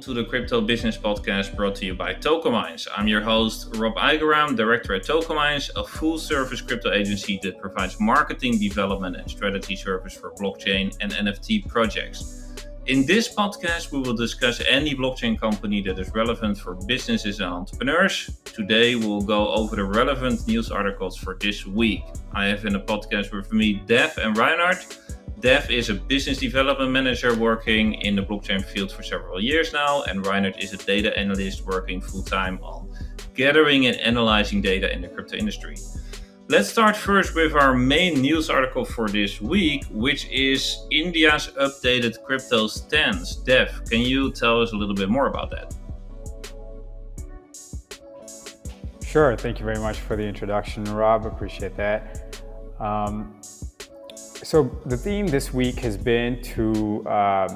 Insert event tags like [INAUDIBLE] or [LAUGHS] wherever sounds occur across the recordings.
to the Crypto Business Podcast brought to you by TokenMinds. I'm your host, Rob Eijgenraam, director at TokenMinds, a full service crypto agency that provides marketing, development, and strategy service for blockchain and NFT projects. In this podcast, we will discuss any blockchain company that is relevant for businesses and entrepreneurs. Today, we'll go over the relevant news articles for this week. I have in the podcast with me Dev and Reinhart. Dev is a business development manager working in the blockchain field for several years now, and Reinhart is a data analyst working full time on gathering and analyzing data in the crypto industry. Let's start first with our main news article for this week, which is India's updated crypto stance. Dev, can you tell us a little bit more about that? Sure. Thank you very much for the introduction, Rob. Appreciate that. Um, so the theme this week has been to uh,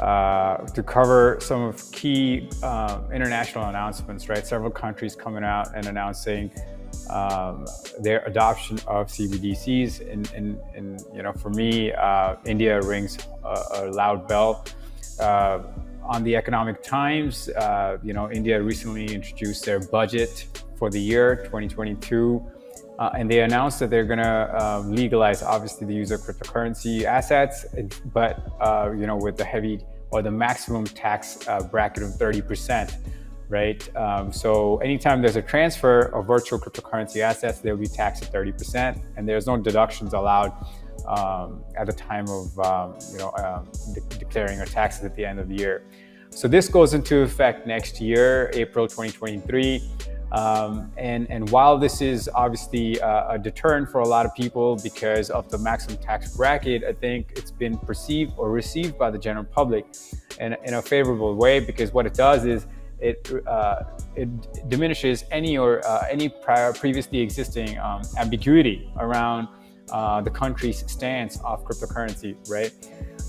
uh, to cover some of key uh, international announcements. Right, several countries coming out and announcing um, their adoption of CBDCs. And, and, and you know, for me, uh, India rings a, a loud bell. Uh, on the Economic Times, uh, you know, India recently introduced their budget for the year 2022. Uh, and they announced that they're going to um, legalize, obviously, the use of cryptocurrency assets, but uh, you know, with the heavy or the maximum tax uh, bracket of 30%, right? Um, so anytime there's a transfer of virtual cryptocurrency assets, they'll be taxed at 30%, and there's no deductions allowed um, at the time of um, you know um, de- declaring your taxes at the end of the year. So this goes into effect next year, April 2023. Um, and, and while this is obviously a, a, deterrent for a lot of people because of the maximum tax bracket, I think it's been perceived or received by the general public in, in a favorable way because what it does is it, uh, it diminishes any or uh, any prior previously existing um, ambiguity around uh, the country's stance of cryptocurrency, right?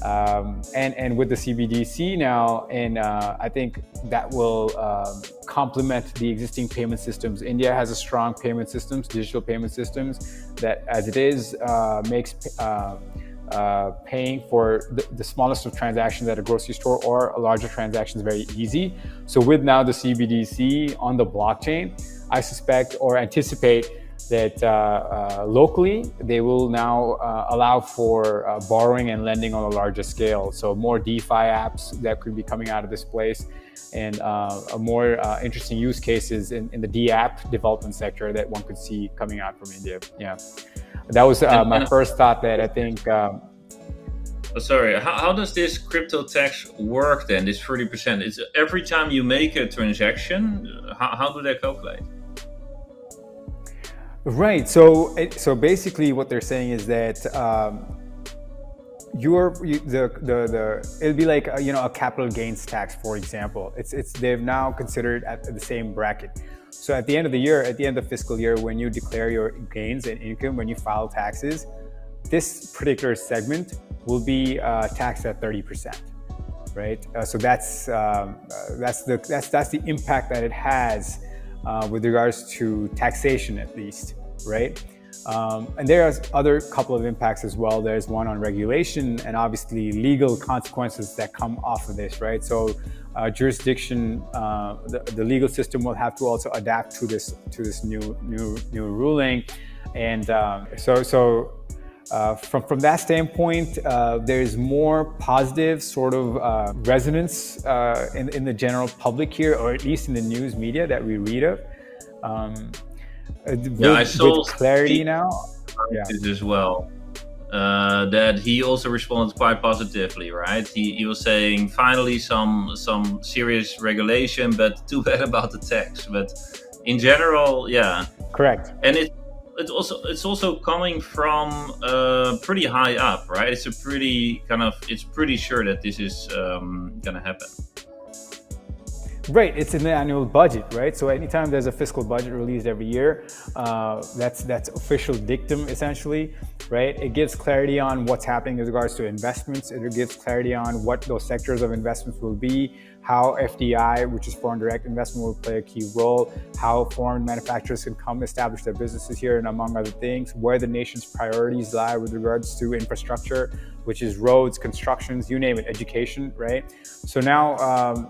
Um, and and with the CBDC now, and uh, I think that will um, complement the existing payment systems. India has a strong payment systems, digital payment systems that, as it is, uh, makes uh, uh, paying for the, the, smallest of transactions at a grocery store or a larger transaction is very easy. So with now the CBDC on the blockchain, I suspect or anticipate that uh, uh, locally they will now uh, allow for uh, borrowing and lending on a larger scale. So more DeFi apps that could be coming out of this place, and uh, a more uh, interesting use cases in, in the D app development sector that one could see coming out from India. Yeah, that was my first thought. That I think. Um, Oh, sorry, how, how does this crypto tax work then? This 30%? It's every time you make a transaction, how, how do they calculate? Right. So, so basically, what they're saying is that um, your you, the, the the it'll be like a, you know a capital gains tax, for example. It's it's they've now considered at the same bracket. So at the end of the year, at the end of fiscal year, when you declare your gains and income, when you file taxes, this particular segment will be uh, taxed at 30%, right? Uh, so that's um, uh, that's the that's that's the impact that it has uh, with regards to taxation, at least, right? Um, and there are other couple of impacts as well. There's one on regulation and obviously legal consequences that come off of this, right? So uh, jurisdiction, uh, the, the, legal system will have to also adapt to this to this new new new ruling, and um, so so uh, from, from that standpoint, uh, there's more positive sort of uh, resonance uh, in, in the general public here, or at least in the news media that we read of. Um, uh, yeah, I saw with clarity now. Yeah. As well. Uh, that he also responded quite positively, right? He, he was saying finally some some serious regulation, but too bad [LAUGHS] about the tax. But in general, yeah, correct. And it it's also it's also coming from uh, pretty high up, right? It's a pretty kind of it's pretty sure that this is um, gonna happen. Right, it's in the annual budget, right? So anytime there's a fiscal budget released every year, uh, that's that's official dictum essentially, right? It gives clarity on what's happening in regards to investments. It gives clarity on what those sectors of investments will be, how FDI, which is foreign direct investment, will play a key role, how foreign manufacturers can come establish their businesses here, and among other things, where the nation's priorities lie with regards to infrastructure, which is roads, constructions, you name it, education, right? So now um,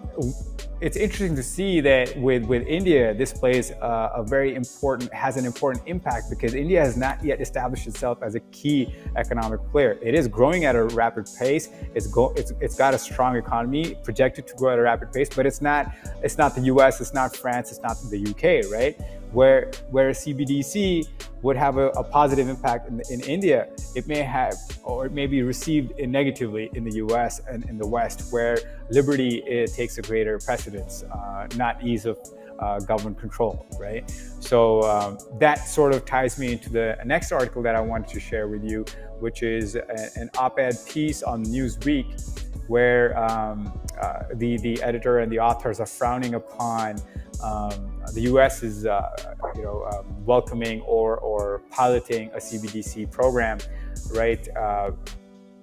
it's interesting to see that with, with India, this plays a, a, very important, has an important impact because India has not yet established itself as a key economic player. It is growing at a rapid pace. It's go, it's, it's got a strong economy projected to grow at a rapid pace, but it's not, it's not the US, it's not France, it's not the UK, right? where where CBDC would have a, a positive impact in, in, India, it may have or it may be received negatively in the U.S. and in the West, where liberty takes a greater precedence, uh, not ease of uh, government control, right? So um, that sort of ties me into the next article that I wanted to share with you, which is a, an op-ed piece on Newsweek, where um, uh, the the editor and the authors are frowning upon um, the U.S. is, uh, you know, um, welcoming or or piloting a CBDC program, right?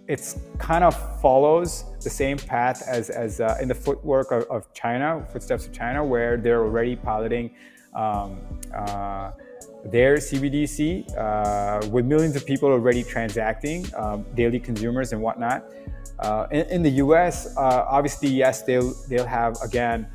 It's kind of follows the same path as, as uh, in the footwork of, of, China, footsteps of China, where they're already piloting um, uh, their CBDC uh, with millions of people already transacting, um, daily consumers and whatnot. Uh, in, in, the U.S., uh, obviously, yes, they'll they'll have again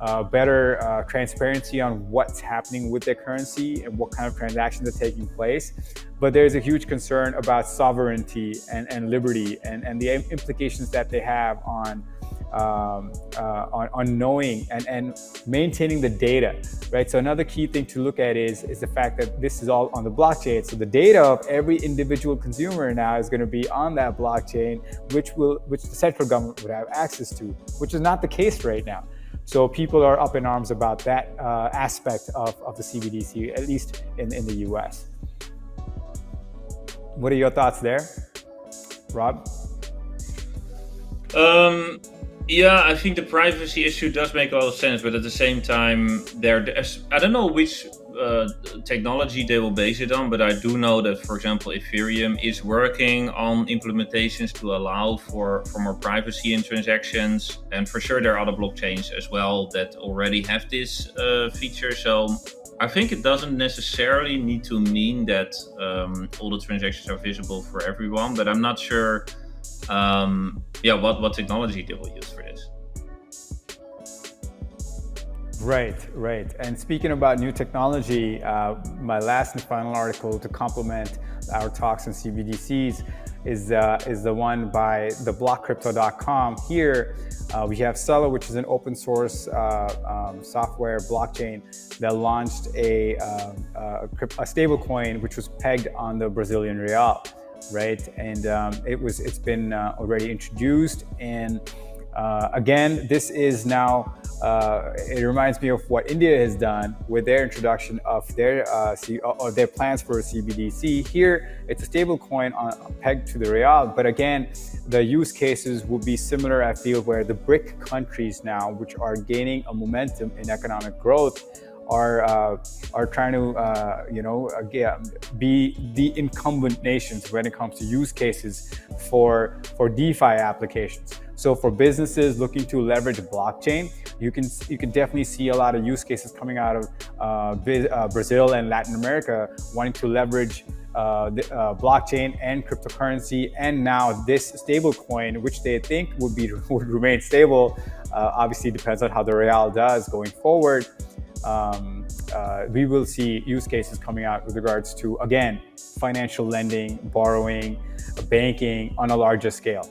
uh, better uh, transparency on what's happening with their currency and what kind of transactions are taking place. But there's a huge concern about sovereignty and, and liberty and, and the implications that they have on um, uh, on, on, knowing and, and maintaining the data, right? So another key thing to look at is, is the fact that this is all on the blockchain. So the data of every individual consumer now is going to be on that blockchain, which will which the central government would have access to, which is not the case right now. So people are up in arms about that uh, aspect of, of the CBDC, at least in, in the US. What are your thoughts there, Rob? Um, yeah, I think the privacy issue does make a lot of sense, but at the same time, there, I don't know which uh, technology they will base it on, but I do know that, for example, Ethereum is working on implementations to allow for, for more privacy in transactions. And for sure, there are other blockchains as well that already have this uh, feature. So I think it doesn't necessarily need to mean that um, all the transactions are visible for everyone, but I'm not sure. Um, yeah, what, what technology they will use for this. Right, right. And speaking about new technology, uh, my last and final article to complement our talks on CBDCs is, uh, is the one by theblockcrypto.com. Here uh, we have Celo, which is an open source uh, um, software blockchain that launched a, um, a, a stable coin which was pegged on the Brazilian real, right? And um, it was, it's been uh, already introduced and uh, again, this is now, uh, it reminds me of what India has done with their introduction of their, uh, or their plans for a CBDC. Here, it's a stable coin on, pegged to the real, but again, the use cases will be similar, I feel, where the BRIC countries now, which are gaining a momentum in economic growth, are uh, are trying to uh, you know again, be the incumbent nations when it comes to use cases for for DeFi applications. So for businesses looking to leverage blockchain, you can you can definitely see a lot of use cases coming out of uh, uh Brazil and Latin America wanting to leverage uh, the, uh, blockchain and cryptocurrency, and now this stable coin, which they think would be [LAUGHS] would remain stable. Uh, obviously, depends on how the real does going forward. Um, uh, we will see use cases coming out with regards to again financial lending, borrowing, banking on a larger scale.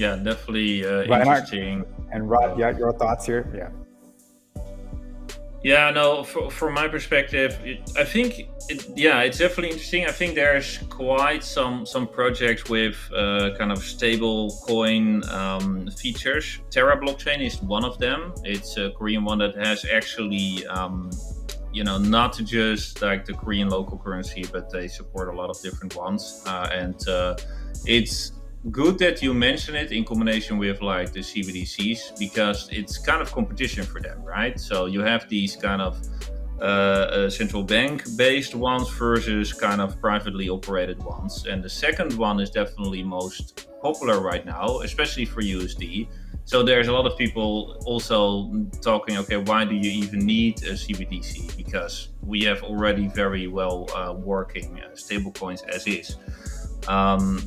Yeah, definitely uh, interesting. And Rob, yeah, your thoughts here? Yeah. Yeah, no, for, from my perspective, it, I think, it, yeah, it's definitely interesting. I think there's quite some some projects with uh, kind of stable coin um, features. Terra blockchain is one of them. It's a Korean one that has actually, um, you know, not just like the Korean local currency, but they support a lot of different ones. Uh, and uh, it's good that you mention it in combination with like the CBDCs because it's kind of competition for them, right? So you have these kind of uh, uh, central bank based ones versus kind of privately operated ones. And the second one is definitely most popular right now, especially for USD. so there's a lot of people also talking, okay, why do you even need a CBDC? Because we have already very well uh, working uh, stablecoins as is. Um,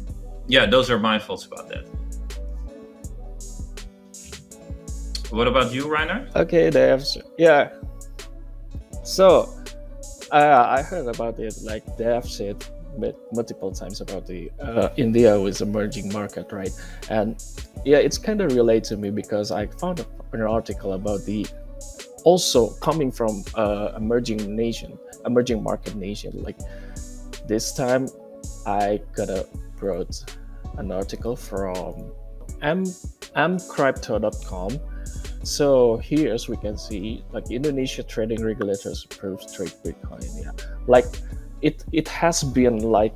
yeah, those are my thoughts about that. What about you, Reiner? Okay, there's yeah. So, uh, I heard about it. Like have said multiple times about the uh, India is emerging market, right? And yeah, it's kind of related to me because I found an article about the also coming from uh, emerging nation, emerging market nation. Like this time, I got a brought an article from m mcrypto.com so here, as we can see, like Indonesia trading regulators approves trade Bitcoin. Yeah, like it it has been like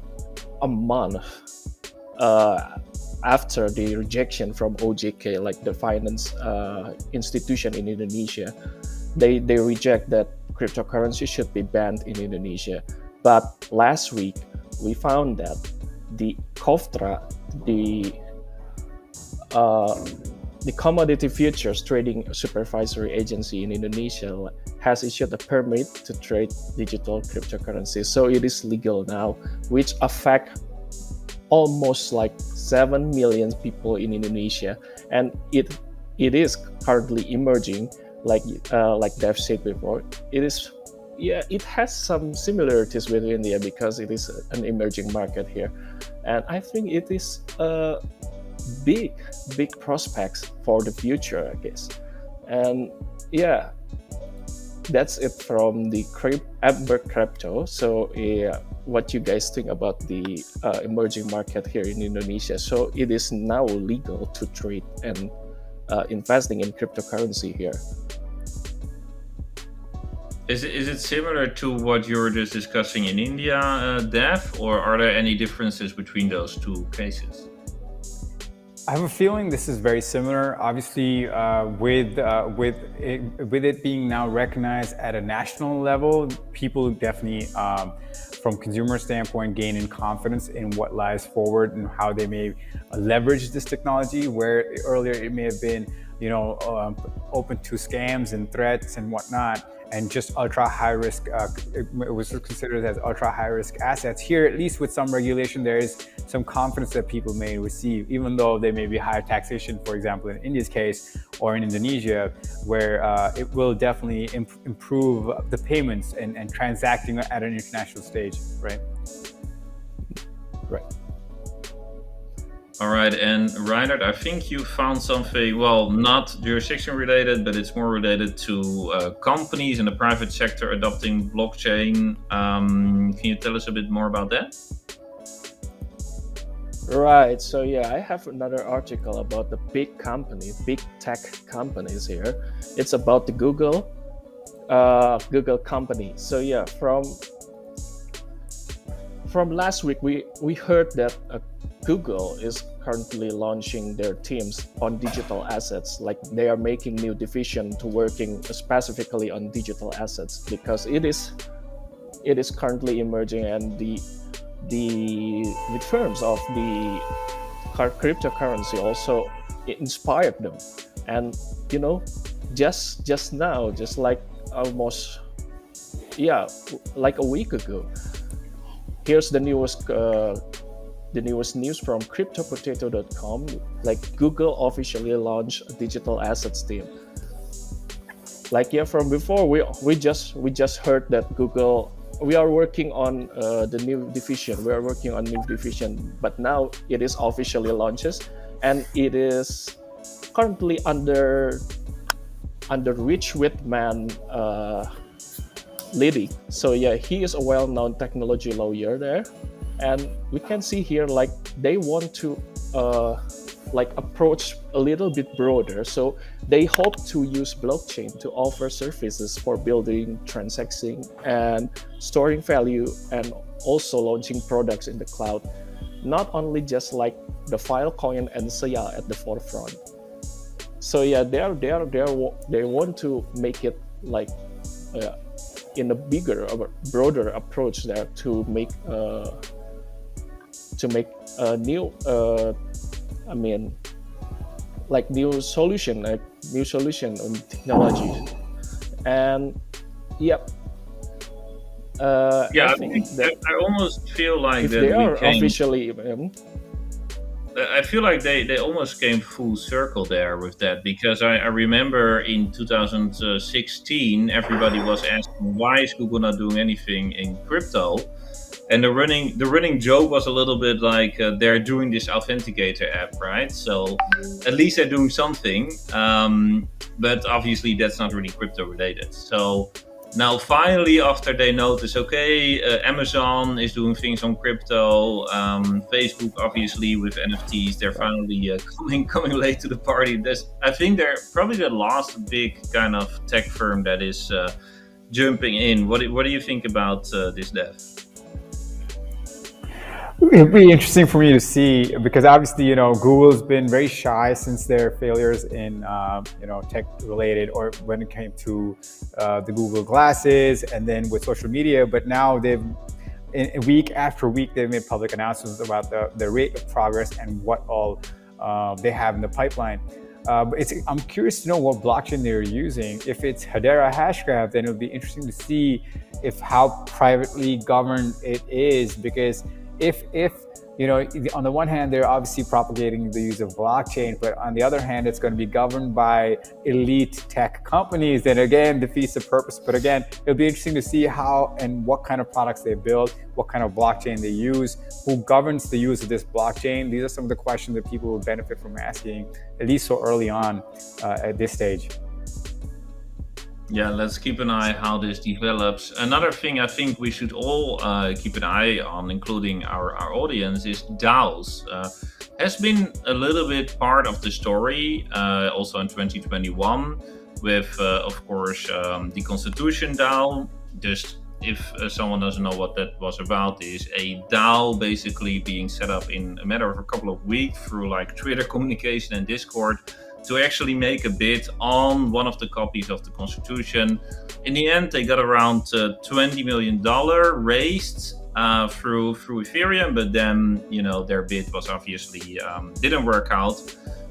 a month uh, after the rejection from OJK, like the finance uh, institution in Indonesia. They they reject that cryptocurrency should be banned in Indonesia. But last week we found that the KOFTRA, the uh, the Commodity Futures Trading Supervisory Agency in Indonesia has issued a permit to trade digital cryptocurrency. So it is legal now, which affect almost like 7 million people in Indonesia and it it is currently emerging like uh, like Dev said before it is yeah it has some similarities with India because it is an emerging market here and I think it is a big big prospects for the future i guess and yeah that's it from the AMBCrypto. So, yeah, what you guys think about the uh, emerging market here in Indonesia? So, it is now legal to trade and uh, investing in cryptocurrency here. Is it, is it similar to what you were just discussing in India, uh, Dev, or are there any differences between those two cases? I have a feeling this is very similar. Obviously, uh, with uh, with it, with it being now recognized at a national level, people definitely, um, from consumer standpoint, gain in confidence in what lies forward and how they may leverage this technology. Where earlier it may have been, you know, um, open to scams and threats and whatnot and just ultra high risk, uh, it was considered as ultra high risk assets. Here, at least with some regulation, there is some confidence that people may receive, even though they may be higher taxation, for example, in India's case or in Indonesia, where uh, it will definitely imp- improve the payments and, and transacting at an international stage, right? Right. All right, and Reinhart, I think you found something, well, not jurisdiction related, but it's more related to uh, companies in the private sector adopting blockchain. Um, can you tell us a bit more about that? Right, so yeah, I have another article about the big companies, big tech companies here. It's about the Google, uh, Google company. So yeah, from from last week, we we heard that uh, Google is currently launching their teams on digital assets. Like they are making new division to working specifically on digital assets because it is it is currently emerging and the the the terms of the cryptocurrency also inspired them and you know just just now just like almost yeah like a week ago here's the newest uh, the newest news from cryptopotato.com like google officially launched a digital assets team. Like yeah from before we we just we just heard that google we are working on uh, the new division. We are working on new division but now it is officially launches and it is currently under under Rich Widmann uh, leading so yeah he is a well-known technology lawyer there and we can see here like they want to uh, like approach a little bit broader. So they hope to use blockchain to offer services for building transacting and storing value and also launching products in the cloud. Not only just like the filecoin and Sia at the forefront. So yeah they're they're they're they want to make it like uh, in a bigger or broader approach there to make uh, to make a new uh, i mean like new solution, like new solution on technology, and yep. Uh, yeah, I, I think that I almost feel like they are came, officially. Um, I feel like they, they almost came full circle there with that because I, I remember in 2016 everybody was asking why is Google not doing anything in crypto, and the running the running joke was a little bit like uh, they're doing this authenticator app right? So at least they're doing something um, but obviously that's not really crypto related. So now finally after they notice okay uh, amazon is doing things on crypto um, facebook obviously with nfts they're finally uh, [LAUGHS] coming coming late to the party. There's, i think they're probably the last big kind of tech firm that is uh, jumping in. What, do, what do you think about uh, this dev It'd be interesting for me to see because obviously, you know, Google's been very shy since their failures in, um, you know, tech related or when it came to uh, the Google glasses and then with social media. But now they've, in, week after week, they've made public announcements about the, the rate of progress and what all uh, they have in the pipeline. Uh, I'm curious to know what blockchain they're using. If it's Hedera Hashgraph, then it'll be interesting to see if how privately governed it is because if if you know on the one hand they're obviously propagating the use of blockchain but on the other hand it's going to be governed by elite tech companies. Then again defeats the purpose but again it'll be interesting to see how and what kind of products they build what kind of blockchain they use who governs the use of this blockchain. These are some of the questions that people will benefit from asking at least so early on uh, at this stage yeah, let's keep an eye how this develops. Another thing I think we should all uh, keep an eye on, including our, our audience, is DAOs. Uh, has been a little bit part of the story uh, also in 2021 with, uh, of course, um, the Constitution DAO. Just if uh, someone doesn't know what that was about, is a DAO basically being set up in a matter of a couple of weeks through like Twitter communication and Discord to actually make a bid on one of the copies of the Constitution. In the end, they got around uh, $20 million raised uh, through through Ethereum, but then you know their bid was obviously um, didn't work out.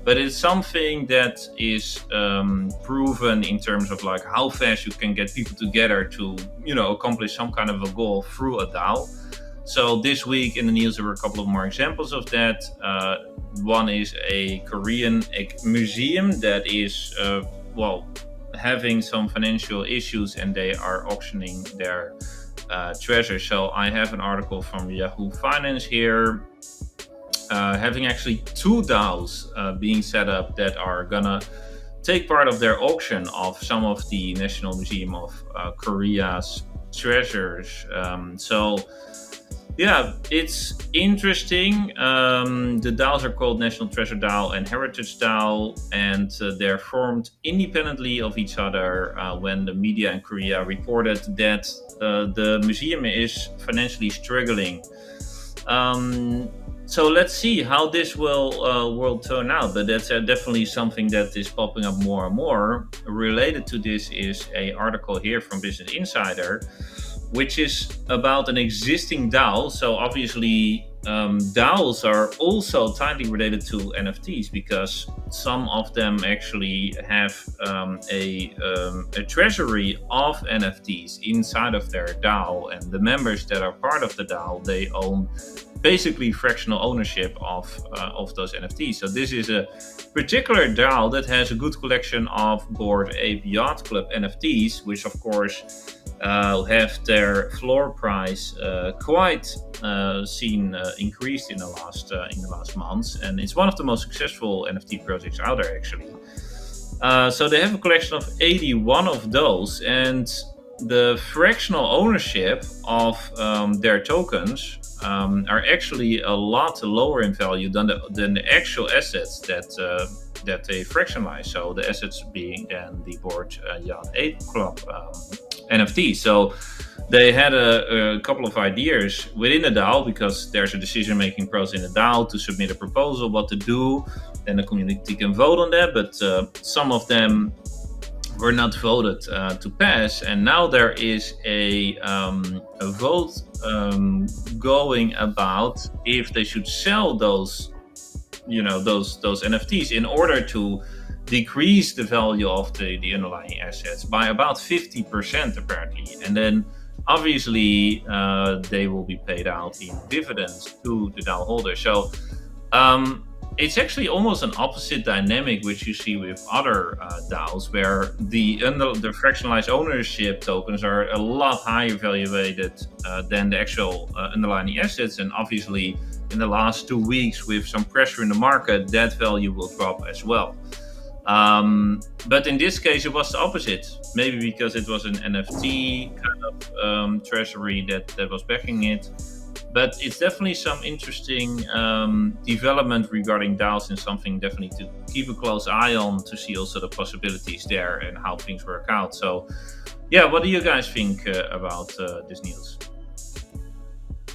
But it's something that is um, proven in terms of like how fast you can get people together to you know accomplish some kind of a goal through a DAO. So this week in the news, there were a couple of more examples of that. Uh, one is a Korean museum that is, uh, well, having some financial issues and they are auctioning their uh, treasure. So I have an article from Yahoo Finance here. Uh, having actually two DAOs uh, being set up that are gonna take part of their auction of some of the National Museum of uh, Korea's treasures. Um, so yeah, it's interesting. Um, the DAOs are called National Treasure DAO and Heritage DAO, and uh, they're formed independently of each other uh, when the media in Korea reported that uh, the museum is financially struggling. Um, so let's see how this will uh, will turn out. But that's uh, definitely something that is popping up more and more. Related to this is a article here from Business Insider which is about an existing DAO. So obviously, um, DAOs are also tightly related to NFTs because some of them actually have um, a, um, a treasury of NFTs inside of their DAO, and the members that are part of the DAO they own basically fractional ownership of uh, of those NFTs. So this is a particular DAO that has a good collection of Bored Ape Yacht Club NFTs, which of course uh, have their floor price uh, quite uh, seen uh, increased in the last uh, in the last months, and it's one of the most successful NFT projects out there actually. Uh, so they have a collection of 81 of those, and the fractional ownership of um, their tokens um, are actually a lot lower in value than the, than the actual assets that that they fractionalize. So the assets being then the Bored Yacht Ape Club um, NFT. So they had a, a, couple of ideas within the DAO because there's a decision making process in the DAO to submit a proposal, what to do. Then the community can vote on that, but uh, some of them were not voted uh, to pass. And now there is a, um, a vote um, going about if they should sell those you know those those NFTs in order to decrease the value of the, the underlying assets by about 50% apparently. And then obviously uh, they will be paid out in dividends to the DAO holder. So um, it's actually almost an opposite dynamic which you see with other uh, DAOs, where the under, the fractionalized ownership tokens are a lot higher valuated uh, than the actual uh, underlying assets, and obviously in the last two weeks with some pressure in the market, that value will drop as well. Um, but in this case, it was the opposite. Maybe because it was an NFT kind of um, treasury that, that was backing it but it's definitely some interesting um, development regarding DAOs and something definitely to keep a close eye on to see also the possibilities there and how things work out. So, yeah, what do you guys think uh, about uh, this news?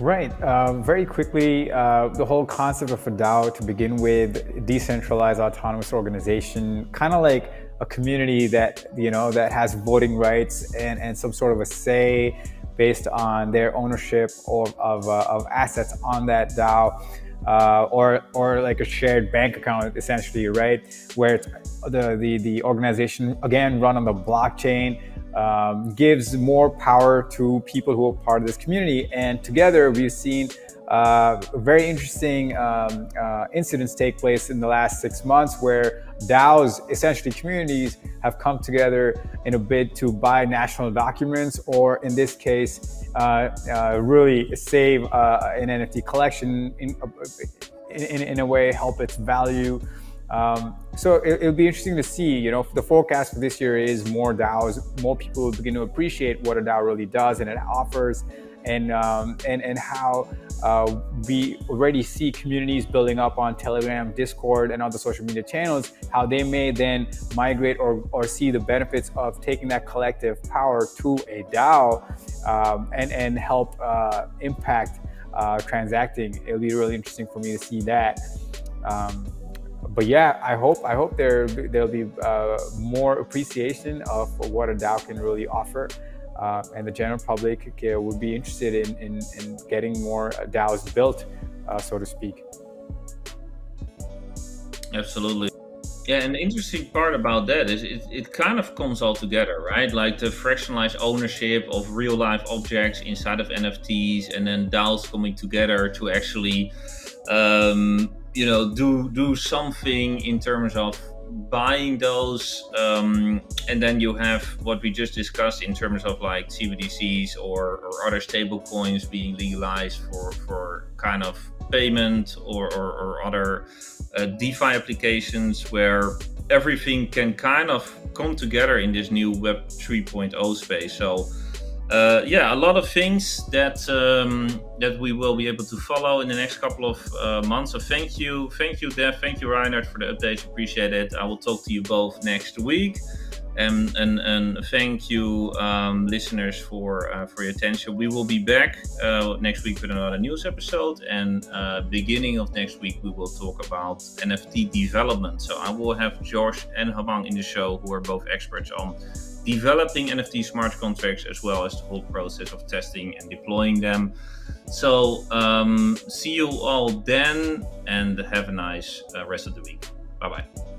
Right. Uh, very quickly, uh, the whole concept of a DAO to begin with, decentralized autonomous organization, kind of like a community that you know that has voting rights and, and some sort of a say based on their ownership of, of, uh, of assets on that DAO. Uh, or or like a shared bank account essentially right where the, the the organization again run on the blockchain um, gives more power to people who are part of this community and together we've seen uh, very interesting um, uh, incidents take place in the last six months where DAOs, essentially communities, have come together in a bid to buy national documents, or in this case, uh, uh really save uh, an NFT collection in, in, in, a way, help its value. Um, so it, will be interesting to see. You know, the forecast for this year is more DAOs, more people will begin to appreciate what a DAO really does and it offers, and um, and and how uh, we already see communities building up on Telegram, Discord, and other social media channels, how they may then migrate or, or see the benefits of taking that collective power to a DAO um, and, and help uh, impact uh, transacting. It'll be really interesting for me to see that. Um, but yeah, I hope I hope there there'll be uh, more appreciation of what a DAO can really offer uh, and the general public uh, would be interested in, in, in getting more DAOs built, uh, so to speak. Absolutely. Yeah, and the interesting part about that is it, it kind of comes all together, right? Like the fractionalized ownership of real life objects inside of NFTs, and then DAOs coming together to actually, um, you know, do do something in terms of buying those um, and then you have what we just discussed in terms of like cbdc's or, or other stable coins being legalized for for kind of payment or, or, or other uh, defi applications where everything can kind of come together in this new web 3.0 space. So uh, yeah, a lot of things that um, that we will be able to follow in the next couple of uh, months. So thank you, thank you, Dev, thank you, Reinhart, for the updates. Appreciate it. I will talk to you both next week, and and, and thank you, um, listeners, for uh, for your attention. We will be back uh, next week with another news episode, and uh, beginning of next week we will talk about NFT development. So I will have Josh and Habang in the show, who are both experts on developing NFT smart contracts as well as the whole process of testing and deploying them. So, um, see you all then and have a nice uh, rest of the week. Bye bye.